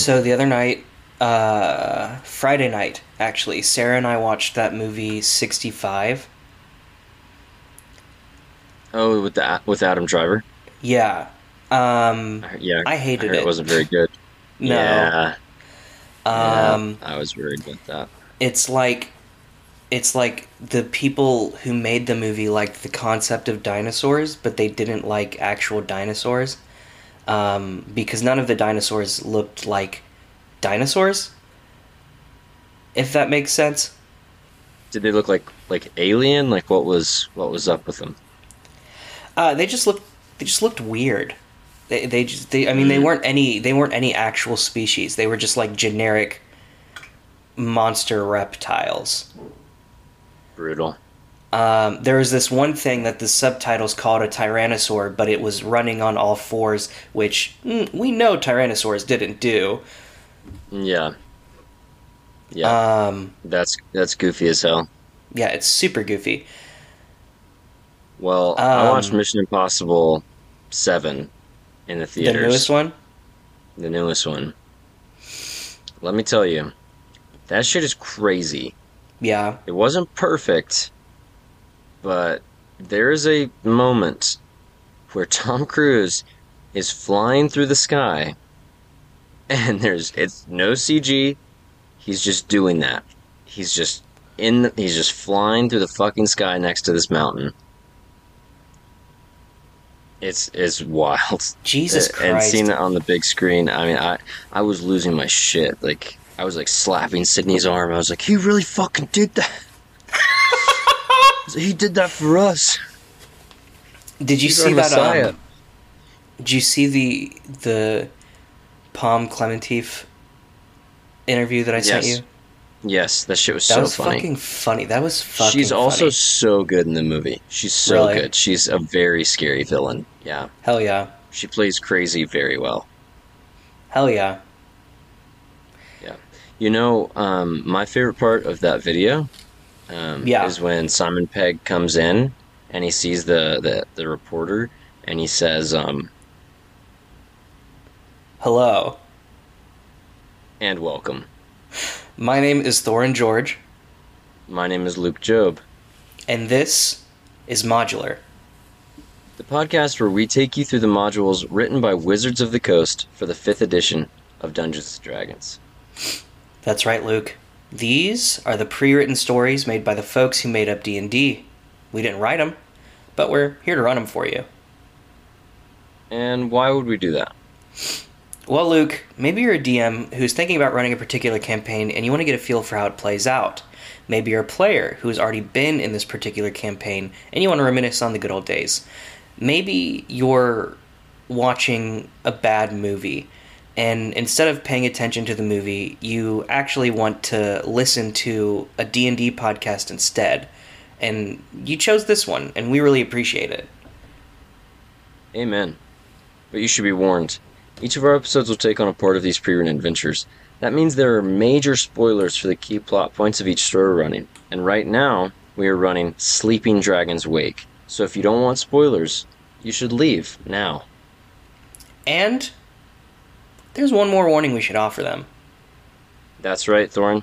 So the other night, uh, Friday night, actually, Sarah and I watched that movie 65. Oh, with the with Adam Driver. Yeah. Um, Yeah, I hated heard it. It wasn't very good. no. Yeah, Um, yeah, I was worried about that. it's like it's like the people who made the movie liked the concept of dinosaurs, but they didn't like actual dinosaurs. Um, because none of the dinosaurs looked like dinosaurs. If that makes sense. Did they look like like alien? Like what was what was up with them? Uh, they just looked they just looked weird. They they just they I mean they weren't any they weren't any actual species. They were just like generic monster reptiles. Brutal. Um, there was this one thing that the subtitles called a tyrannosaur, but it was running on all fours, which mm, we know tyrannosaurs didn't do. Yeah. Yeah, Um, that's that's goofy as hell. yeah, it's super goofy. Well, I watched Um, Mission Impossible Seven in the theaters. The newest one. The newest one. Let me tell you, that shit is crazy. Yeah, It wasn't perfect, but there is a moment where Tom Cruise is flying through the sky, and there's it's no CG. He's just doing that. He's just in. The, he's just flying through the fucking sky next to this mountain. It's it's wild. Jesus Uh, And seeing it on the big screen, I mean, I I was losing my shit. Like I was like slapping Sydney's arm. I was like, he really fucking did that. he did that for us. Did you He's see that? Messiah. Um, did you see the the Pom Klementieff interview that I sent Yes. you? Yes, that shit was so much. That so was funny. fucking funny. That was fucking. She's also funny. so good in the movie. She's so Really? good. She's a very scary villain. Yeah, hell yeah, she plays crazy very well. hell yeah. yeah. You know, um, my favorite part of that video um, Yeah. is when Simon Pegg comes in and he sees the, the, the reporter and he says, um, Hello, and welcome. my name is Thorin George, My name is Luke Job, and this is Modular. the podcast where we take you through the modules written by Wizards of the Coast for the 5th edition of Dungeons and Dragons. That's right, Luke. These are the pre-written stories made by the folks who made up D&D. We didn't write them, but we're here to run them for you. And why would we do that? Well, Luke, maybe you're a DM who's thinking about running a particular campaign and you want to get a feel for how it plays out. Maybe you're a player who's already been in this particular campaign and you want to reminisce on the good old days. Maybe you're watching a bad movie and instead of paying attention to the movie, you actually want to listen to a D&D podcast instead. And you chose this one and we really appreciate it. Amen. But you should be warned. Each of our episodes will take on a part of these pre-written adventures. That means there are major spoilers for the key plot points of each story running. And right now, we are running Sleeping Dragon's Wake. So if you don't want spoilers, you should leave now. And there's one more warning we should offer them. That's right, Thorin.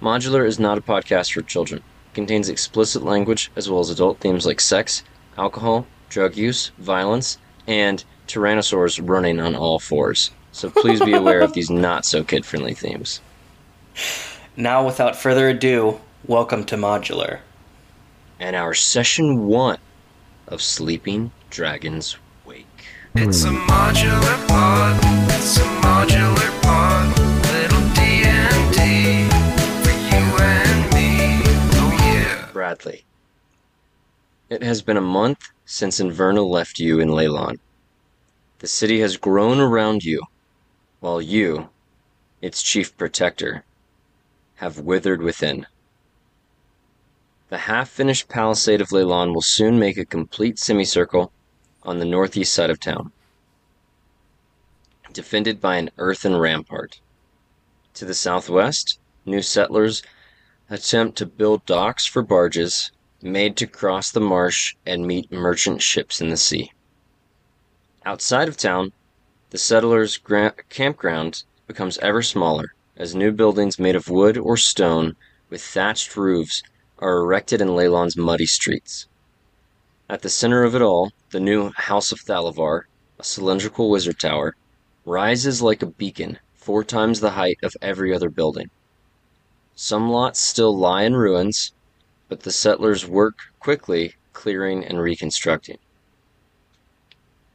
Modular is not a podcast for children. It contains explicit language as well as adult themes like sex, alcohol, drug use, violence, and tyrannosaurs running on all fours. So please be aware of these not so kid friendly themes. Now, without further ado, welcome to Modular. And our session one of Sleeping Dragon's Wake. It's a modular pod. Bradley. It has been a month since Inverna left you in Leilon. The city has grown around you, while you, its chief protector, have withered within. The half finished palisade of Leylon will soon make a complete semicircle on the northeast side of town, defended by an earthen rampart. To the southwest, new settlers attempt to build docks for barges made to cross the marsh and meet merchant ships in the sea. Outside of town, the settlers' gra- campground becomes ever smaller as new buildings made of wood or stone with thatched roofs are erected in Leilon's muddy streets. At the center of it all, the new House of Thalavar, a cylindrical wizard tower, rises like a beacon four times the height of every other building. Some lots still lie in ruins, but the settlers work quickly clearing and reconstructing.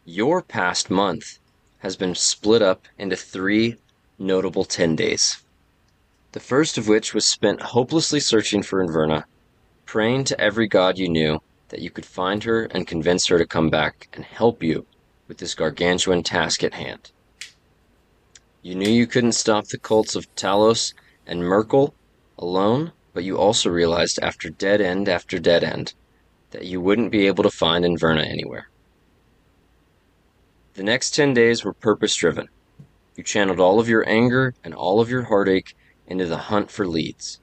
Your past month has been split up into three notable 10 days. The first of which was spent hopelessly searching for Inverna, praying to every god you knew that you could find her and convince her to come back and help you with this gargantuan task at hand. You knew you couldn't stop the cults of Talos and Myrkul alone, but you also realized after dead end after dead end that you wouldn't be able to find Inverna anywhere. The next 10 days were purpose driven. You channeled all of your anger and all of your heartache into the hunt for leads.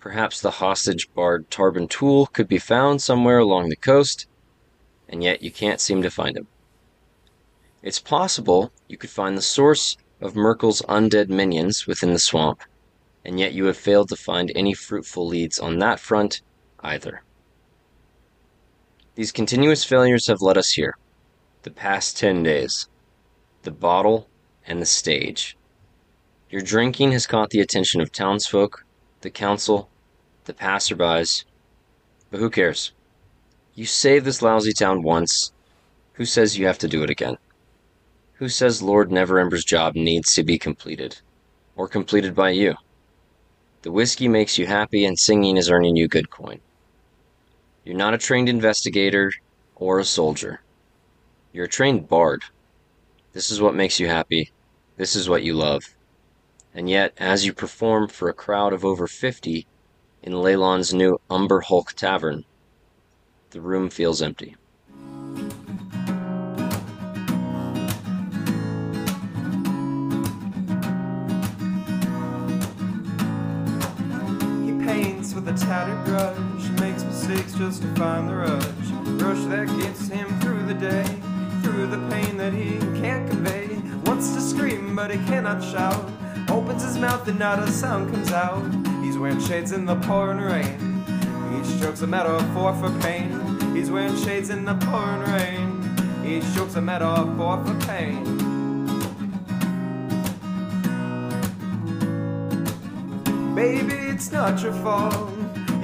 Perhaps the hostage bard Tarbin Tool could be found somewhere along the coast, and yet you can't seem to find him. It's possible you could find the source of Myrkul's undead minions within the swamp, and yet you have failed to find any fruitful leads on that front either. These continuous failures have led us here, the past 10 days. The bottle and the stage. Your drinking has caught the attention of townsfolk, the council, the passerbys. But who cares? You saved this lousy town once. Who says you have to do it again? Who says Lord Neverember's job needs to be completed? Or completed by you? The whiskey makes you happy and singing is earning you good coin. You're not a trained investigator or a soldier. You're a trained bard. This is what makes you happy. This is what you love. And yet, as you perform for a crowd of over 50 in Leilon's new Umber Hulk Tavern, the room feels empty. With a tattered brush, makes mistakes just to find the rush. Rush that gets him through the day, through the pain that he can't convey. Wants to scream, but he cannot shout. Opens his mouth and not a sound comes out. He's wearing shades in the pouring rain. Each stroke's a metaphor for pain. He's wearing shades in the pouring rain. Each stroke's a metaphor for pain. Baby, it's not your fault.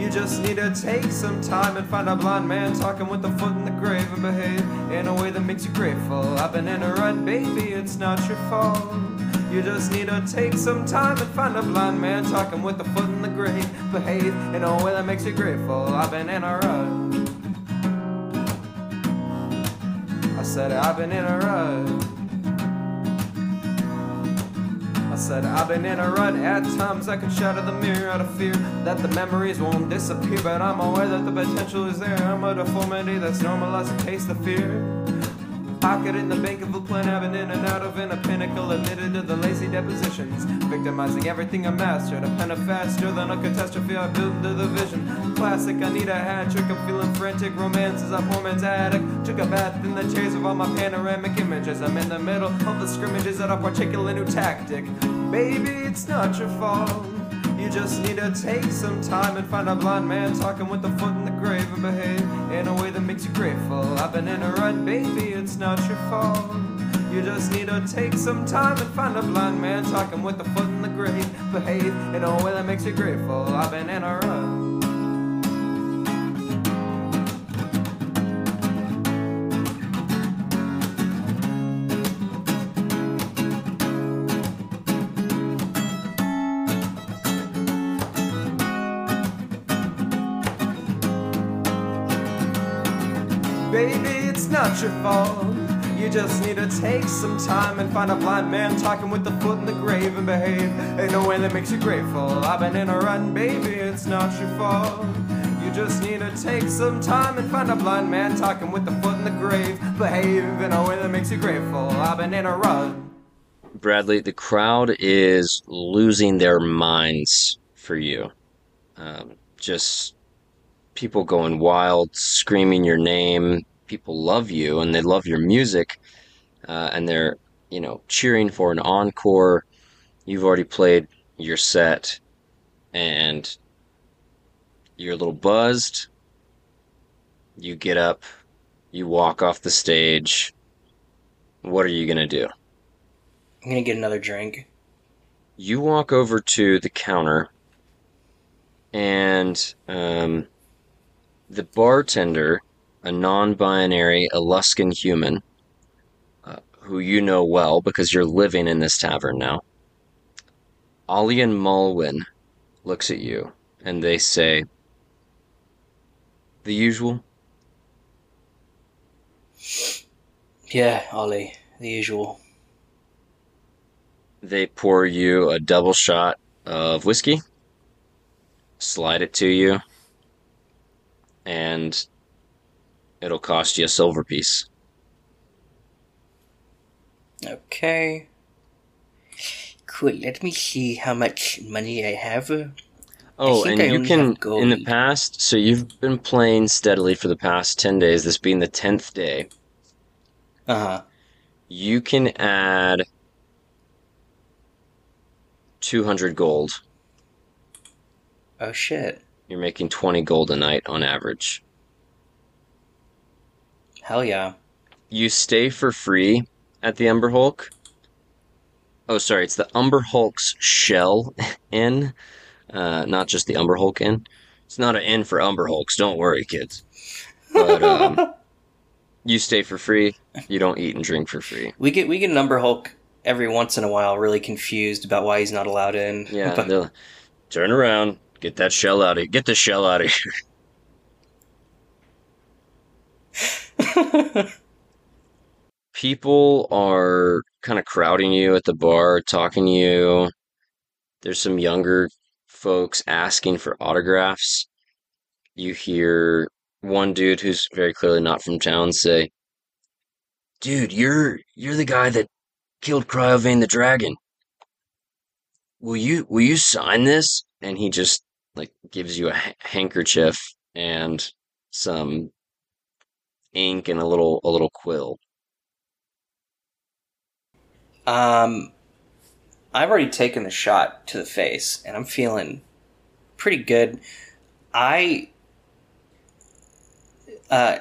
You just need to take some time and find a blind man talking with a foot in the grave and behave in a way that makes you grateful. I've been in a rut, baby, it's not your fault. You just need to take some time and find a blind man talking with a foot in the grave. Behave in a way that makes you grateful. I've been in a rut. I said I've been in a rut. Said I've been in a rut at times. I can shatter the mirror out of fear that the memories won't disappear. But I'm aware that the potential is there. I'm a deformity that's normalized to taste the fear Pocket in the bank of a plan, been in and out of in a pinnacle, admitted to the lazy depositions. Victimizing everything I mastered, a pen of faster than a catastrophe I built into the vision. Classic, I need a hat trick, I'm feeling frantic. Romances, a poor man's attic. Took a bath in the chairs of all my panoramic images. I'm in the middle of the scrimmages at a particular new tactic. Baby, it's not your fault. You just need to take some time and find a blind man talking with a foot in the grave and behave in a way that makes you grateful. I've been in a rut, baby, it's not your fault. You just need to take some time and find a blind man talking with a foot in the grave. Behave in a way that makes you grateful. I've been in a rut. Not your fault. You just need to take some time and find a blind man talking with the foot in the grave and behave in a way that makes you grateful. I've been in a run, baby, it's not your fault. You just need to take some time and find a blind man talking with the foot in the grave. Behave in a way that makes you grateful. I've been in a run. Bradley, the crowd is losing their minds for you. Um, just people going wild, screaming your name. People love you and they love your music, uh, and they're you know cheering for an encore. You've already played your set, and you're a little buzzed. You get up, you walk off the stage. What are you gonna do? I'm gonna get another drink. you walk over to the counter and um, the bartender a non-binary Illuskan human uh, who you know well because you're living in this tavern now ollie and mulwyn looks at you and they say the usual Yeah, Ollie, the usual. they pour you a double shot of whiskey, slide it to you, and it'll cost you a silver piece. Okay. Cool. Let me see how much money I have. Oh, think and I you can, in the past, so you've been playing steadily for the past 10 days, this being the 10th day, Uh huh. you can add 200 gold. Oh shit. You're making 20 gold a night on average. Hell yeah. you stay for free at the Umber Hulk. Oh, sorry, it's the Umber Hulk's shell inn, uh, not just the Umber Hulk inn. It's not an inn for Umber Hulks. Don't worry, kids. But um, you stay for free. You don't eat and drink for free. We get we get Number Hulk every once in a while, really confused about why he's not allowed in. Yeah, But- turn around, get that shell out of here. Get the shell out of here. People are kind of crowding you at the bar, talking to you. There's some younger folks asking for autographs. You hear one dude who's very clearly not from town say, "Dude, you're you're the guy that killed Cryovain the dragon. Will you will you sign this?" And he just like gives you a handkerchief and some ink and a little a little quill. Um, I've already taken the shot to the face, and I'm feeling pretty good. I, uh,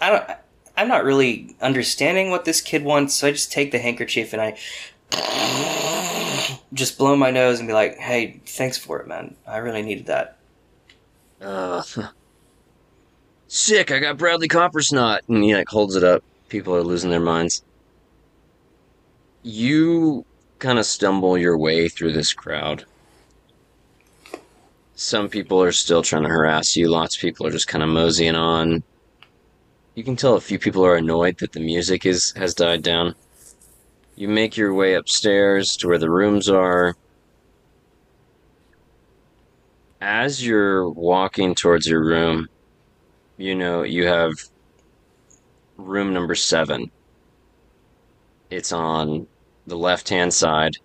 I don't. I'm not really understanding what this kid wants, so I just take the handkerchief and I just blow my nose and be like, "Hey, thanks for it, man. I really needed that." Uh, sick! I got Bradley Coppersnot, and he like holds it up. People are losing their minds. You kind of stumble your way through this crowd. Some people are still trying to harass you. Lots of people are just kind of moseying on. You can tell a few people are annoyed that the music is has died down. You make your way upstairs to where the rooms are. As you're walking towards your room, you know you have room number seven. It's on the left hand side.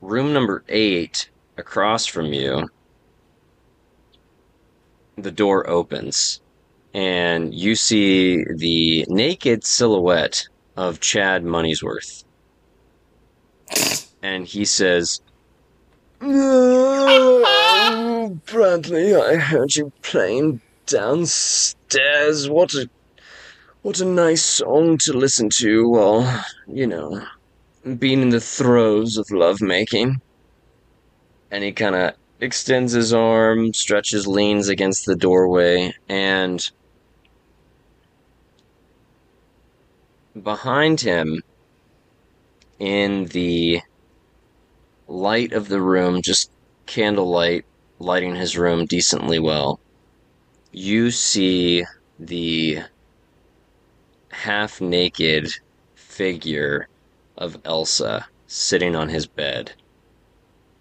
Room number eight, across from you, the door opens, and you see the naked silhouette of Chad Money'sworth. And he says, Bradley, I heard you playing downstairs. What a what a nice song to listen to while, you know, being in the throes of lovemaking. And he kind of extends his arm, stretches, leans against the doorway, and behind him, in the light of the room, just candlelight lighting his room decently well, you see the half naked figure of Elsa sitting on his bed.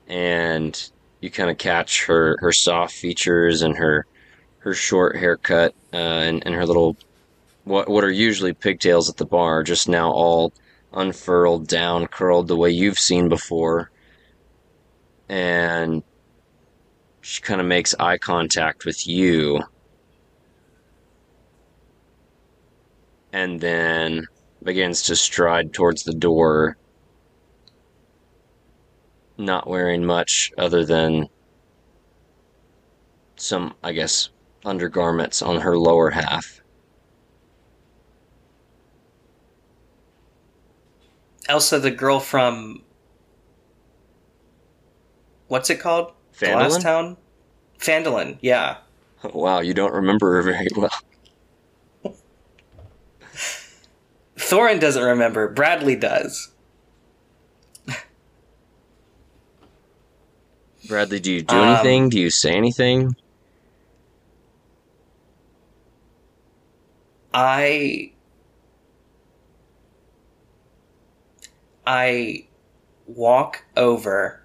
And you kind of catch her, her soft features and her her short haircut uh, and, and her little what what are usually pigtails at the bar just now all unfurled down curled the way you've seen before and she kind of makes eye contact with you and then begins to stride towards the door, not wearing much other than some, I guess, undergarments on her lower half. Elsa, the girl from what's it called? Last town? Phandalin, yeah. Wow, you don't remember her very well. Thorin doesn't remember. Bradley does. Bradley, do you do Um, anything? Do you say anything? I I walk over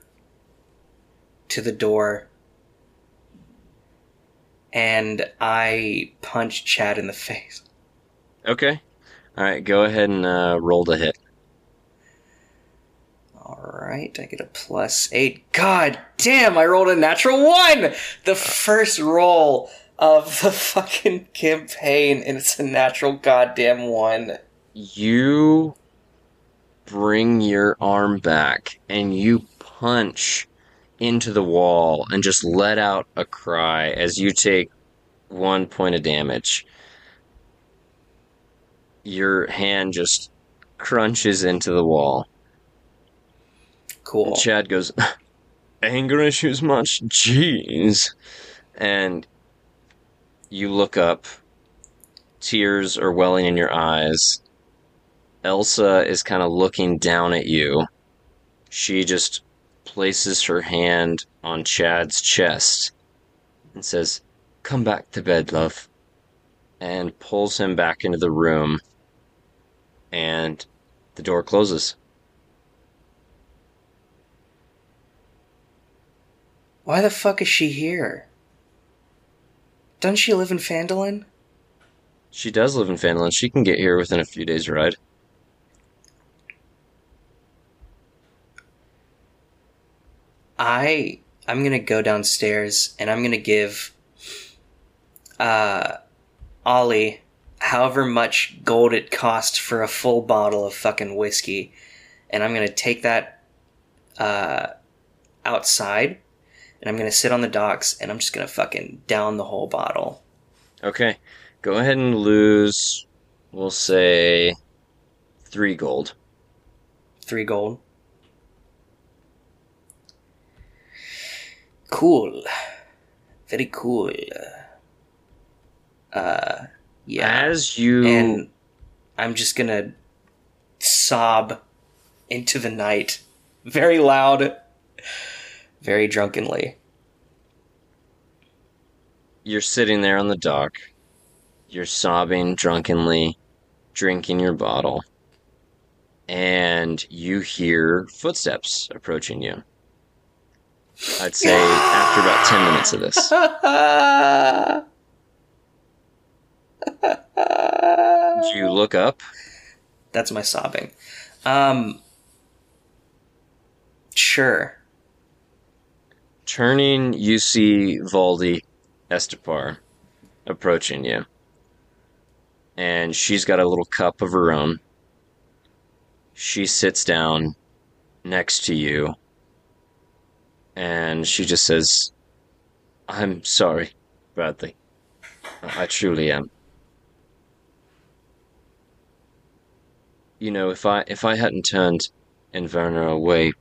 to the door and I punch Chad in the face. Okay. All right, go ahead and uh, roll the hit. All right, I get a plus eight. God damn, I rolled a natural one! The first roll of the fucking campaign, and it's a natural goddamn one. you bring your arm back and you punch into the wall and just let out a cry as you take one point of damage. Your hand just crunches into the wall. Cool. And Chad goes, Anger issues much? Jeez. And you look up, tears are welling in your eyes. Elsa is kind of looking down at you. She just places her hand on Chad's chest and says, Come back to bed, love. And pulls him back into the room. And the door closes. Why the fuck is she here? Doesn't she live in Phandalin? She does live in Phandalin. She can get here within a few days' ride. I I'm gonna go downstairs and I'm gonna give uh Ollie however much gold it costs for a full bottle of fucking whiskey, and I'm gonna take that uh outside and I'm gonna sit on the docks and I'm just gonna fucking down the whole bottle. Okay, go ahead and lose, we'll say, three gold. Three gold. Cool. Very cool. Uh, yeah. As you. and I'm just gonna sob into the night, very loud, very drunkenly. you're sitting there on the dock, you're sobbing drunkenly, drinking your bottle, and you hear footsteps approaching you. I'd say after about 10 minutes of this. Do you look up, That's my sobbing. Um, sure. turning, you see Valdi Estepar approaching you. And she's got a little cup of her own. She sits down next to you And she just says, I'm sorry, Bradley. I truly am. You know, if I if I hadn't turned Inverna away,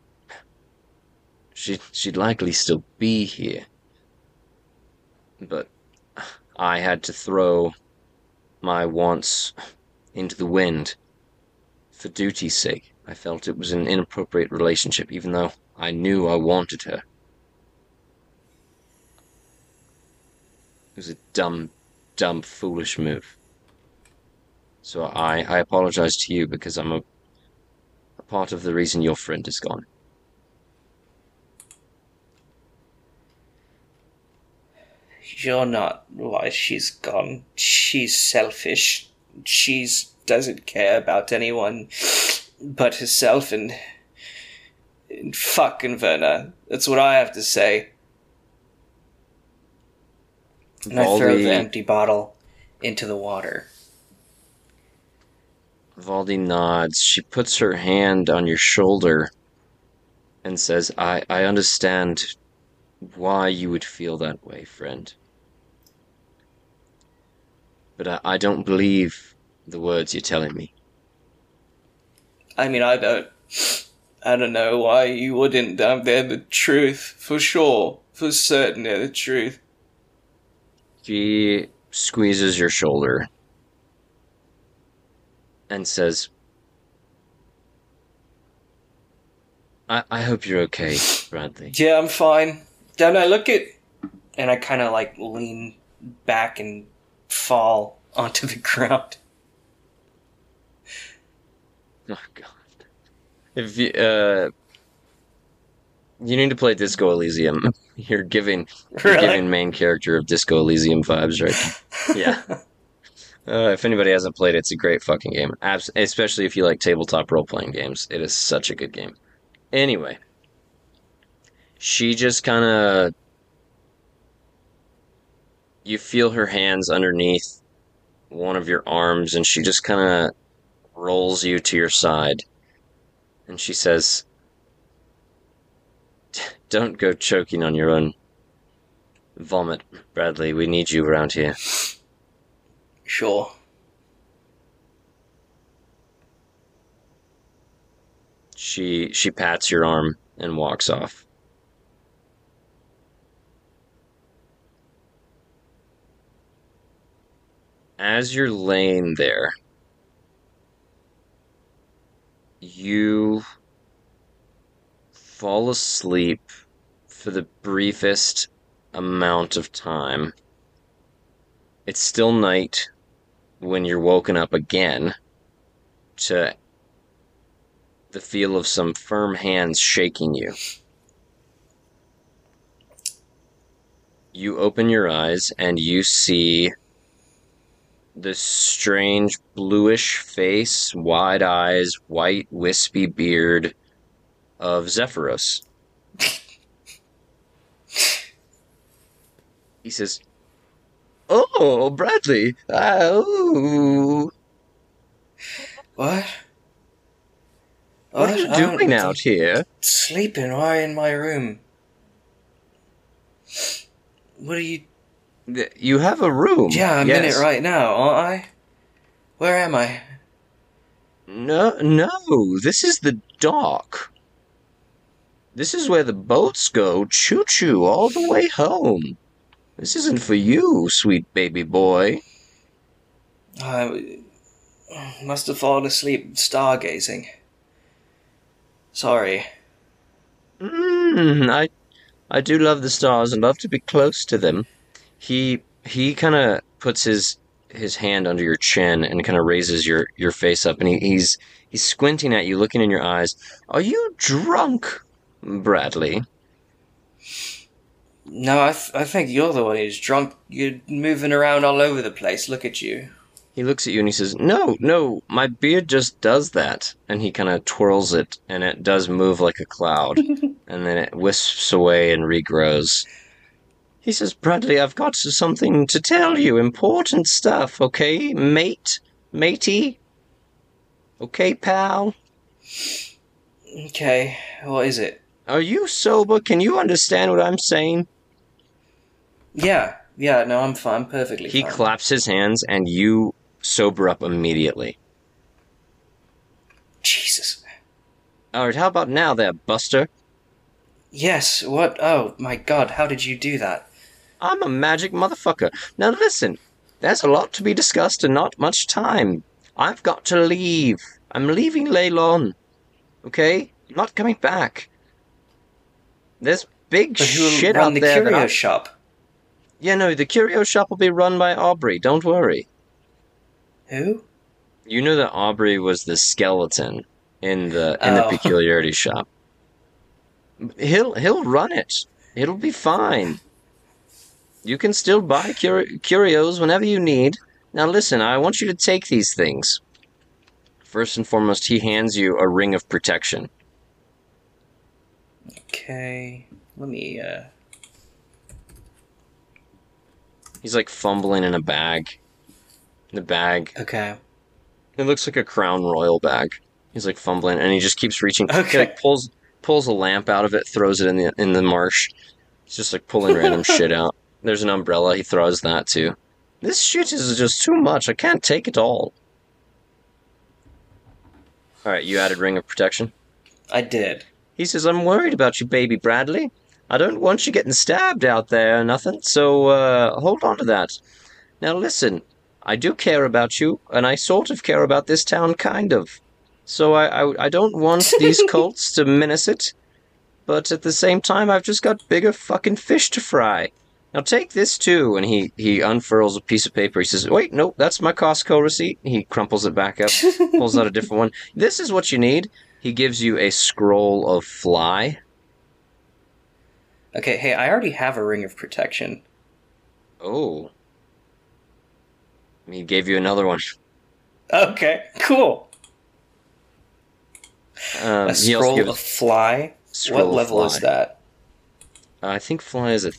she she'd likely still be here. But I had to throw my wants into the wind. For duty's sake, I felt it was an inappropriate relationship, even though I knew I wanted her. It was a dumb, dumb, foolish move. So I, I apologize to you because I'm a, a part of the reason your friend is gone. You're not why she's gone. She's selfish. She's doesn't care about anyone but herself and, and fucking Werner. That's what I have to say. And I throw the empty bottle into the water. Valdi nods. She puts her hand on your shoulder and says, I, I understand why you would feel that way, friend. But I, I don't believe the words you're telling me. I mean, I don't. I don't know why you wouldn't. Um, they're the truth, for sure. For certain, they're the truth. She squeezes your shoulder and says, I, I hope you're okay, Bradley. Yeah, I'm fine. Don't I look at. And I kind of like lean back and fall onto the ground. Oh God! If you uh, you need to play Disco Elysium. You're giving you're giving main character of Disco Elysium vibes right. yeah. Uh, if anybody hasn't played it, it's a great fucking game. Abs- especially if you like tabletop role playing games. It is such a good game. Anyway, she just kind of. You feel her hands underneath one of your arms, and she just kind of rolls you to your side. And she says, Don't go choking on your own vomit, Bradley. We need you around here. Sure. She she pats your arm and walks off. As you're laying there, you fall asleep for the briefest amount of time. It's still night when you're woken up again to the feel of some firm hands shaking you. You open your eyes and you see this strange bluish face, wide eyes, white wispy beard of Zephyros. he says, "Oh, Bradley, oh, What? what are you I don't doing out here?" Sleeping. Why in my room? What are you? You have a room. Yeah, I'm in it right now, aren't I? Where am I? No, no, this is the dock. This is where the boats go choo choo all the way home. This isn't for you, sweet baby boy. I must have fallen asleep stargazing. Sorry. Mm, I, I do love the stars and love to be close to them. He he kind of puts his his hand under your chin and kind of raises your your face up, and he, he's he's squinting at you, looking in your eyes. Are you drunk, Bradley? No, I, th- I think you're the one who's drunk. You're moving around all over the place. Look at you. He looks at you and he says, No, no, my beard just does that. And he kind of twirls it, and it does move like a cloud. and then it wisps away and regrows. He says, Bradley, I've got something to tell you. Important stuff, okay, mate? Matey? Okay, pal? Okay, what is it? Are you sober? Can you understand what I'm saying? Yeah, yeah, no, I'm fine. I'm perfectly He fine. claps his hands, and you sober up immediately. Jesus. All right, how about now, there, Buster? Yes, what? Oh, my god, how did you do that? I'm a magic motherfucker. Now listen, there's a lot to be discussed and not much time. I've got to leave. I'm leaving Leilon. Okay? I'm not coming back. There's big But who will shit run out the there. that curio shop? yeah, no, the curio shop will be run by Aubrey. Don't worry. Who? You know that Aubrey was the skeleton in the in the Oh. peculiarity shop. He'll he'll run it. It'll be fine. You can still buy cur- curios whenever you need. Now listen, I want you to take these things. First and foremost, he hands you a ring of protection. Okay, let me, uh. He's like fumbling in a bag. In the bag. Okay. It looks like a crown royal bag. He's like fumbling, and he just keeps reaching. He Okay. like pulls pulls a lamp out of it, throws it in the in the marsh. He's just like pulling random shit out. There's an umbrella. He throws that too. This shit is just too much. I can't take it all. All right, you added ring of protection. I did. He says, "I'm worried about you, baby Bradley. I don't want you getting stabbed out there or nothing. So uh, hold on to that. Now listen, I do care about you, and I sort of care about this town, kind of. So I I, I don't want these cults to menace it, but at the same time, I've just got bigger fucking fish to fry. Now take this too." And he he unfurls a piece of paper. He says, "Wait, no, that's my Costco receipt." He crumples it back up, pulls out a different one. This is what you need. He gives you a scroll of fly. Okay, hey, I already have a ring of protection. Oh. He gave you another one. Okay, cool. Um, A scroll of fly. Scroll what level is fly. that? I think fly is a,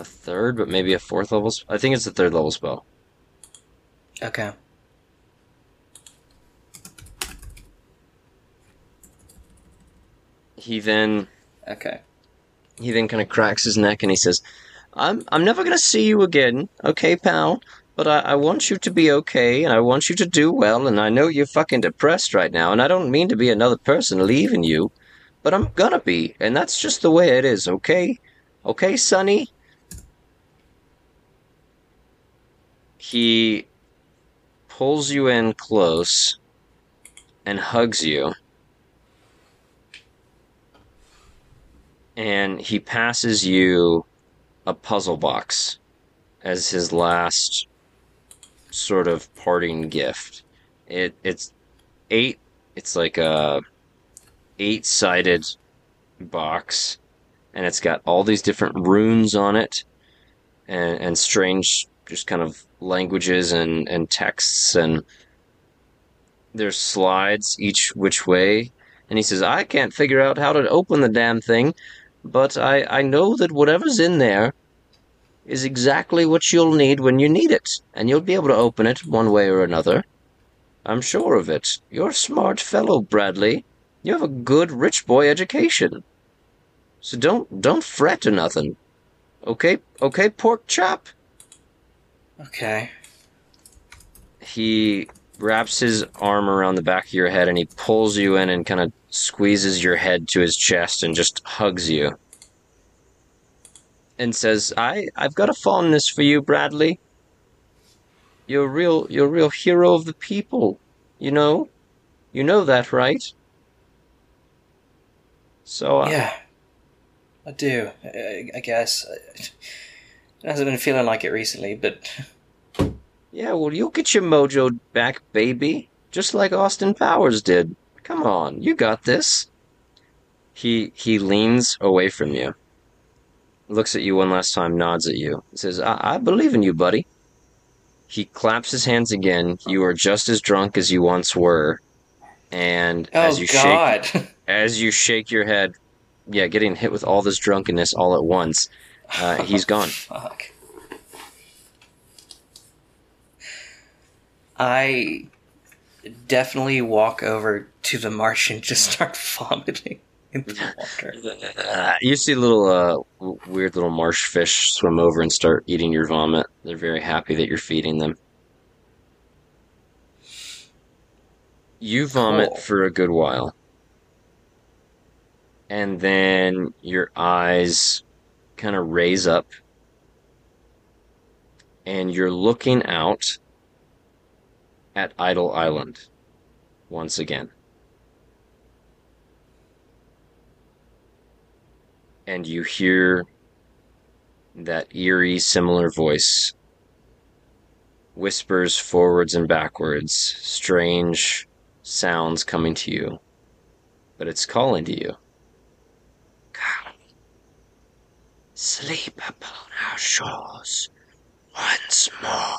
a third, but maybe a fourth level. Sp- I think it's a third level spell. Okay. He then Okay. he then kind of cracks his neck and he says, "I'm I'm never gonna see you again, okay, pal? But I, I want you to be okay, and I want you to do well, and I know you're fucking depressed right now, and I don't mean to be another person leaving you, but I'm gonna be, and that's just the way it is, okay? Okay, Sonny?" He pulls you in close and hugs you. and he passes you a puzzle box as his last sort of parting gift. It it's eight it's like a eight sided box and it's got all these different runes on it and, and strange just kind of languages and, and texts and there's slides each which way and he says i can't figure out how to open the damn thing but I, I know that whatever's in there is exactly what you'll need when you need it, and you'll be able to open it one way or another. I'm sure of it. You're a smart fellow, Bradley. You have a good rich boy education. So don't don't fret or nothing. Okay, okay, pork chop? Okay. He wraps his arm around the back of your head and he pulls you in and kind of squeezes your head to his chest and just hugs you. And says, "I I've got a fondness for you, Bradley. You're a real you're a real hero of the people. You know? You know that, right?" So uh, Yeah. I do. I, I guess. It hasn't been feeling like it recently, but Yeah, well, you'll get your mojo back, baby. Just like Austin Powers did. Come on, you got this. He he leans away from you, looks at you one last time, nods at you, says, I, I believe in you, buddy. He claps his hands again. You are just as drunk as you once were. And oh as you shake as you shake your head, yeah, getting hit with all this drunkenness all at once, uh, he's gone. Fuck. I definitely walk over to the marsh and just start vomiting. Empty water. Uh, you see little uh, weird little marsh fish swim over and start eating your vomit. They're very happy that you're feeding them. You vomit Cool. for a good while. And then your eyes kind of raise up. And you're looking out at Idle Island once again. and you hear that eerie, similar voice. Whispers forwards and backwards, strange sounds coming to you, but it's calling to you. Come, sleep upon our shores once more.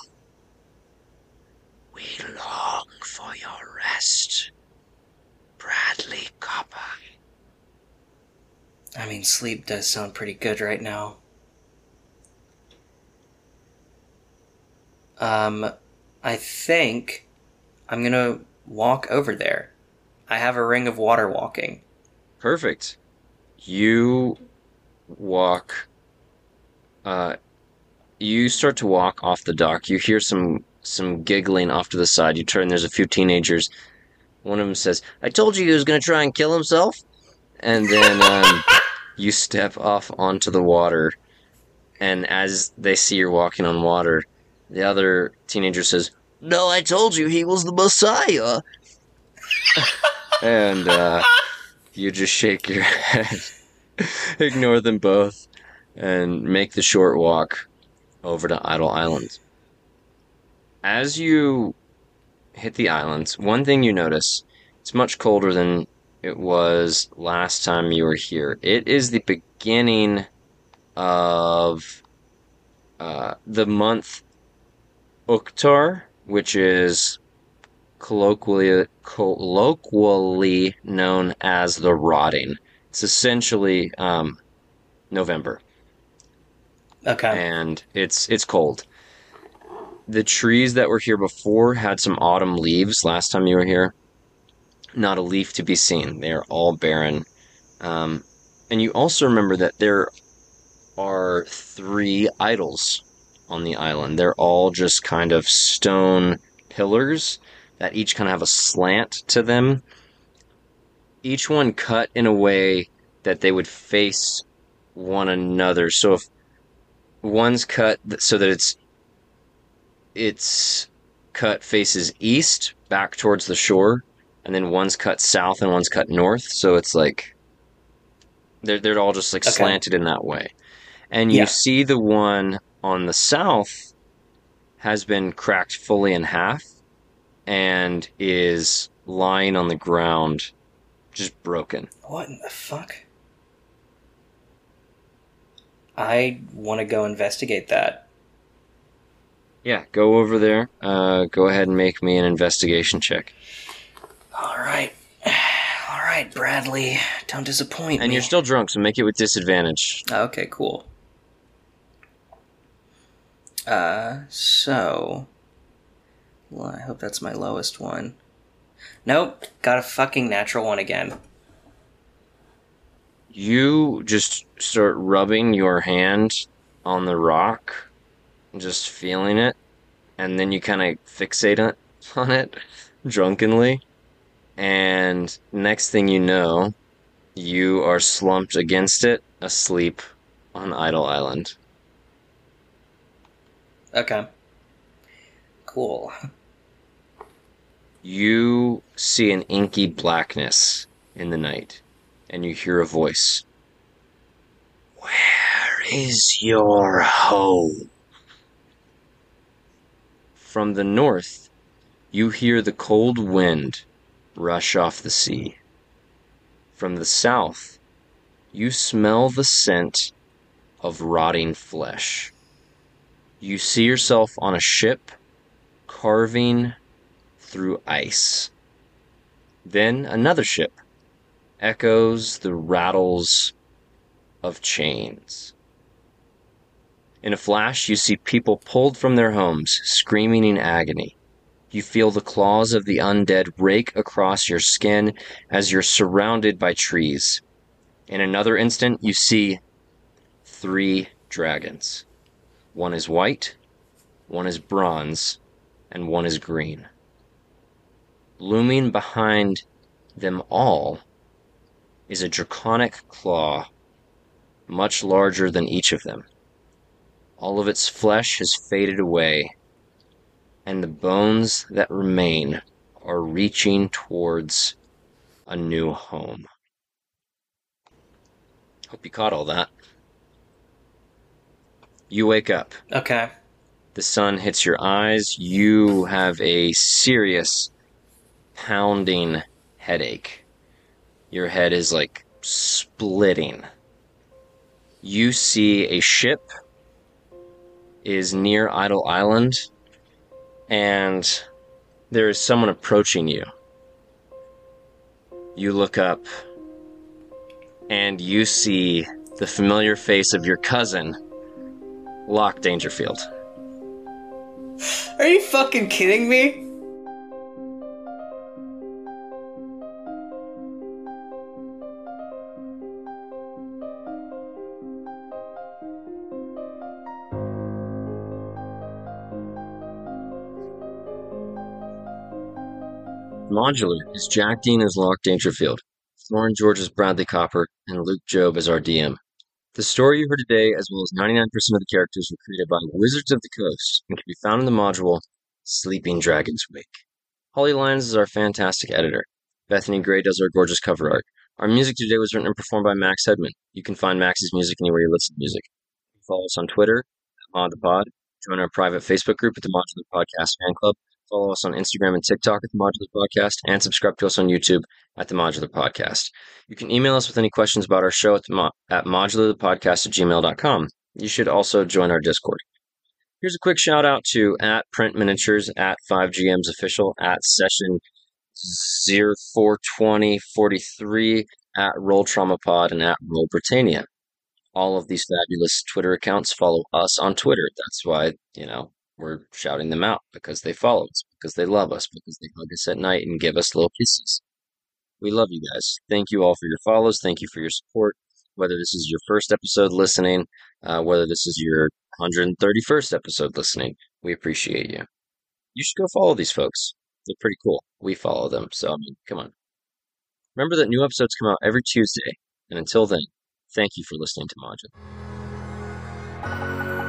We long for your rest, Bradley Copper. I mean, sleep does sound pretty good right now. Um, I think I'm gonna walk over there. I have a ring of water walking. Perfect. You walk. Uh, you start to walk off the dock. You hear some some giggling off to the side. You turn. There's a few teenagers. One of them says, "I told you he was going to try and kill himself." And then um, you step off onto the water, and as they see you're walking on water, the other teenager says, "No, I told you he was the Messiah." and uh, you just shake your head, ignore them both, and make the short walk over to Idle Island. As you hit the islands, one thing you notice it's much colder than it was last time you were here. It is the beginning of uh, the month Uktar, which is colloquially colloquially known as the rotting. It's essentially um, November, Okay. and it's it's cold. The trees that were here before had some autumn leaves last time you were here. Not a leaf to be seen. They are all barren. Um, and you also remember that there are three idols on the island. They're all just kind of stone pillars that each kind of have a slant to them. Each one cut in a way that they would face one another. So if one's cut so that it's it's cut faces east back towards the shore, and then one's cut south and one's cut north. So it's like they're they're all just like Okay. slanted in that way. And you Yeah. see the one on the south has been cracked fully in half and is lying on the ground just broken. What in the fuck? I want to go investigate that. Yeah, go over there. Uh, go ahead and make me an investigation check. All right. All right, Bradley. Don't disappoint me. And me. you're still drunk, so make it with disadvantage. Okay, cool. Uh, so. Well, I hope that's my lowest one. Nope, got a fucking natural one again. You just start rubbing your hand on the rock, just feeling it, and then you kind of fixate on it drunkenly. And next thing you know, you are slumped against it, asleep on Idle Island. Okay. Cool. You see an inky blackness in the night, and you hear a voice. Where is your home? From the north, you hear the cold wind rush off the sea. From the south, you smell the scent of rotting flesh. You see yourself on a ship carving through ice. Then another ship echoes the rattles of chains. In a flash, you see people pulled from their homes, screaming in agony. You feel the claws of the undead rake across your skin as you're surrounded by trees. In another instant, you see three dragons. One is white, one is bronze, and one is green. Looming behind them all is a draconic claw, much larger than each of them. All of its flesh has faded away, and the bones that remain are reaching towards a new home. Hope you caught all that. You wake up. Okay. The sun hits your eyes. You have a serious pounding headache. Your head is like splitting. You see a ship is near Idle Island, and there is someone approaching you. You look up, and you see the familiar face of your cousin, Locke Dangerfield. Are you fucking kidding me? Modular is Jack Dean as Locke Dangerfield, Thorne George as Bradley Copper, and Luke Job as our DM. The story you heard today, as well as 99% of the characters, were created by Wizards of the Coast and can be found in the module Sleeping Dragon's Wake. Holly Lyons is our fantastic editor. Bethany Gray does our gorgeous cover art. Our music today was written and performed by Max Hedman. You can find Max's music anywhere you listen to music. Follow us on Twitter at ModThePod. Join our private Facebook group at the Modular Podcast Fan Club. Follow us on Instagram and TikTok at the Modular Podcast, and subscribe to us on YouTube at the Modular Podcast. You can email us with any questions about our show at, mo- at modularthepodcast at gmail.com. You should also join our Discord. Here's a quick shout out to at Print Miniatures, at 5GM's official, at session 042043, at Roll Trauma Pod, and at Roll Britannia. All of these fabulous Twitter accounts follow us on Twitter. That's why, you know, we're shouting them out because they follow us, because they love us, because they hug us at night and give us little kisses. We love you guys. Thank you all for your follows. Thank you for your support. Whether this is your first episode listening, uh, whether this is your 131st episode listening, we appreciate you. You should go follow these folks. They're pretty cool. We follow them. So, I mean, come on. Remember that new episodes come out every Tuesday. And until then, thank you for listening to Module.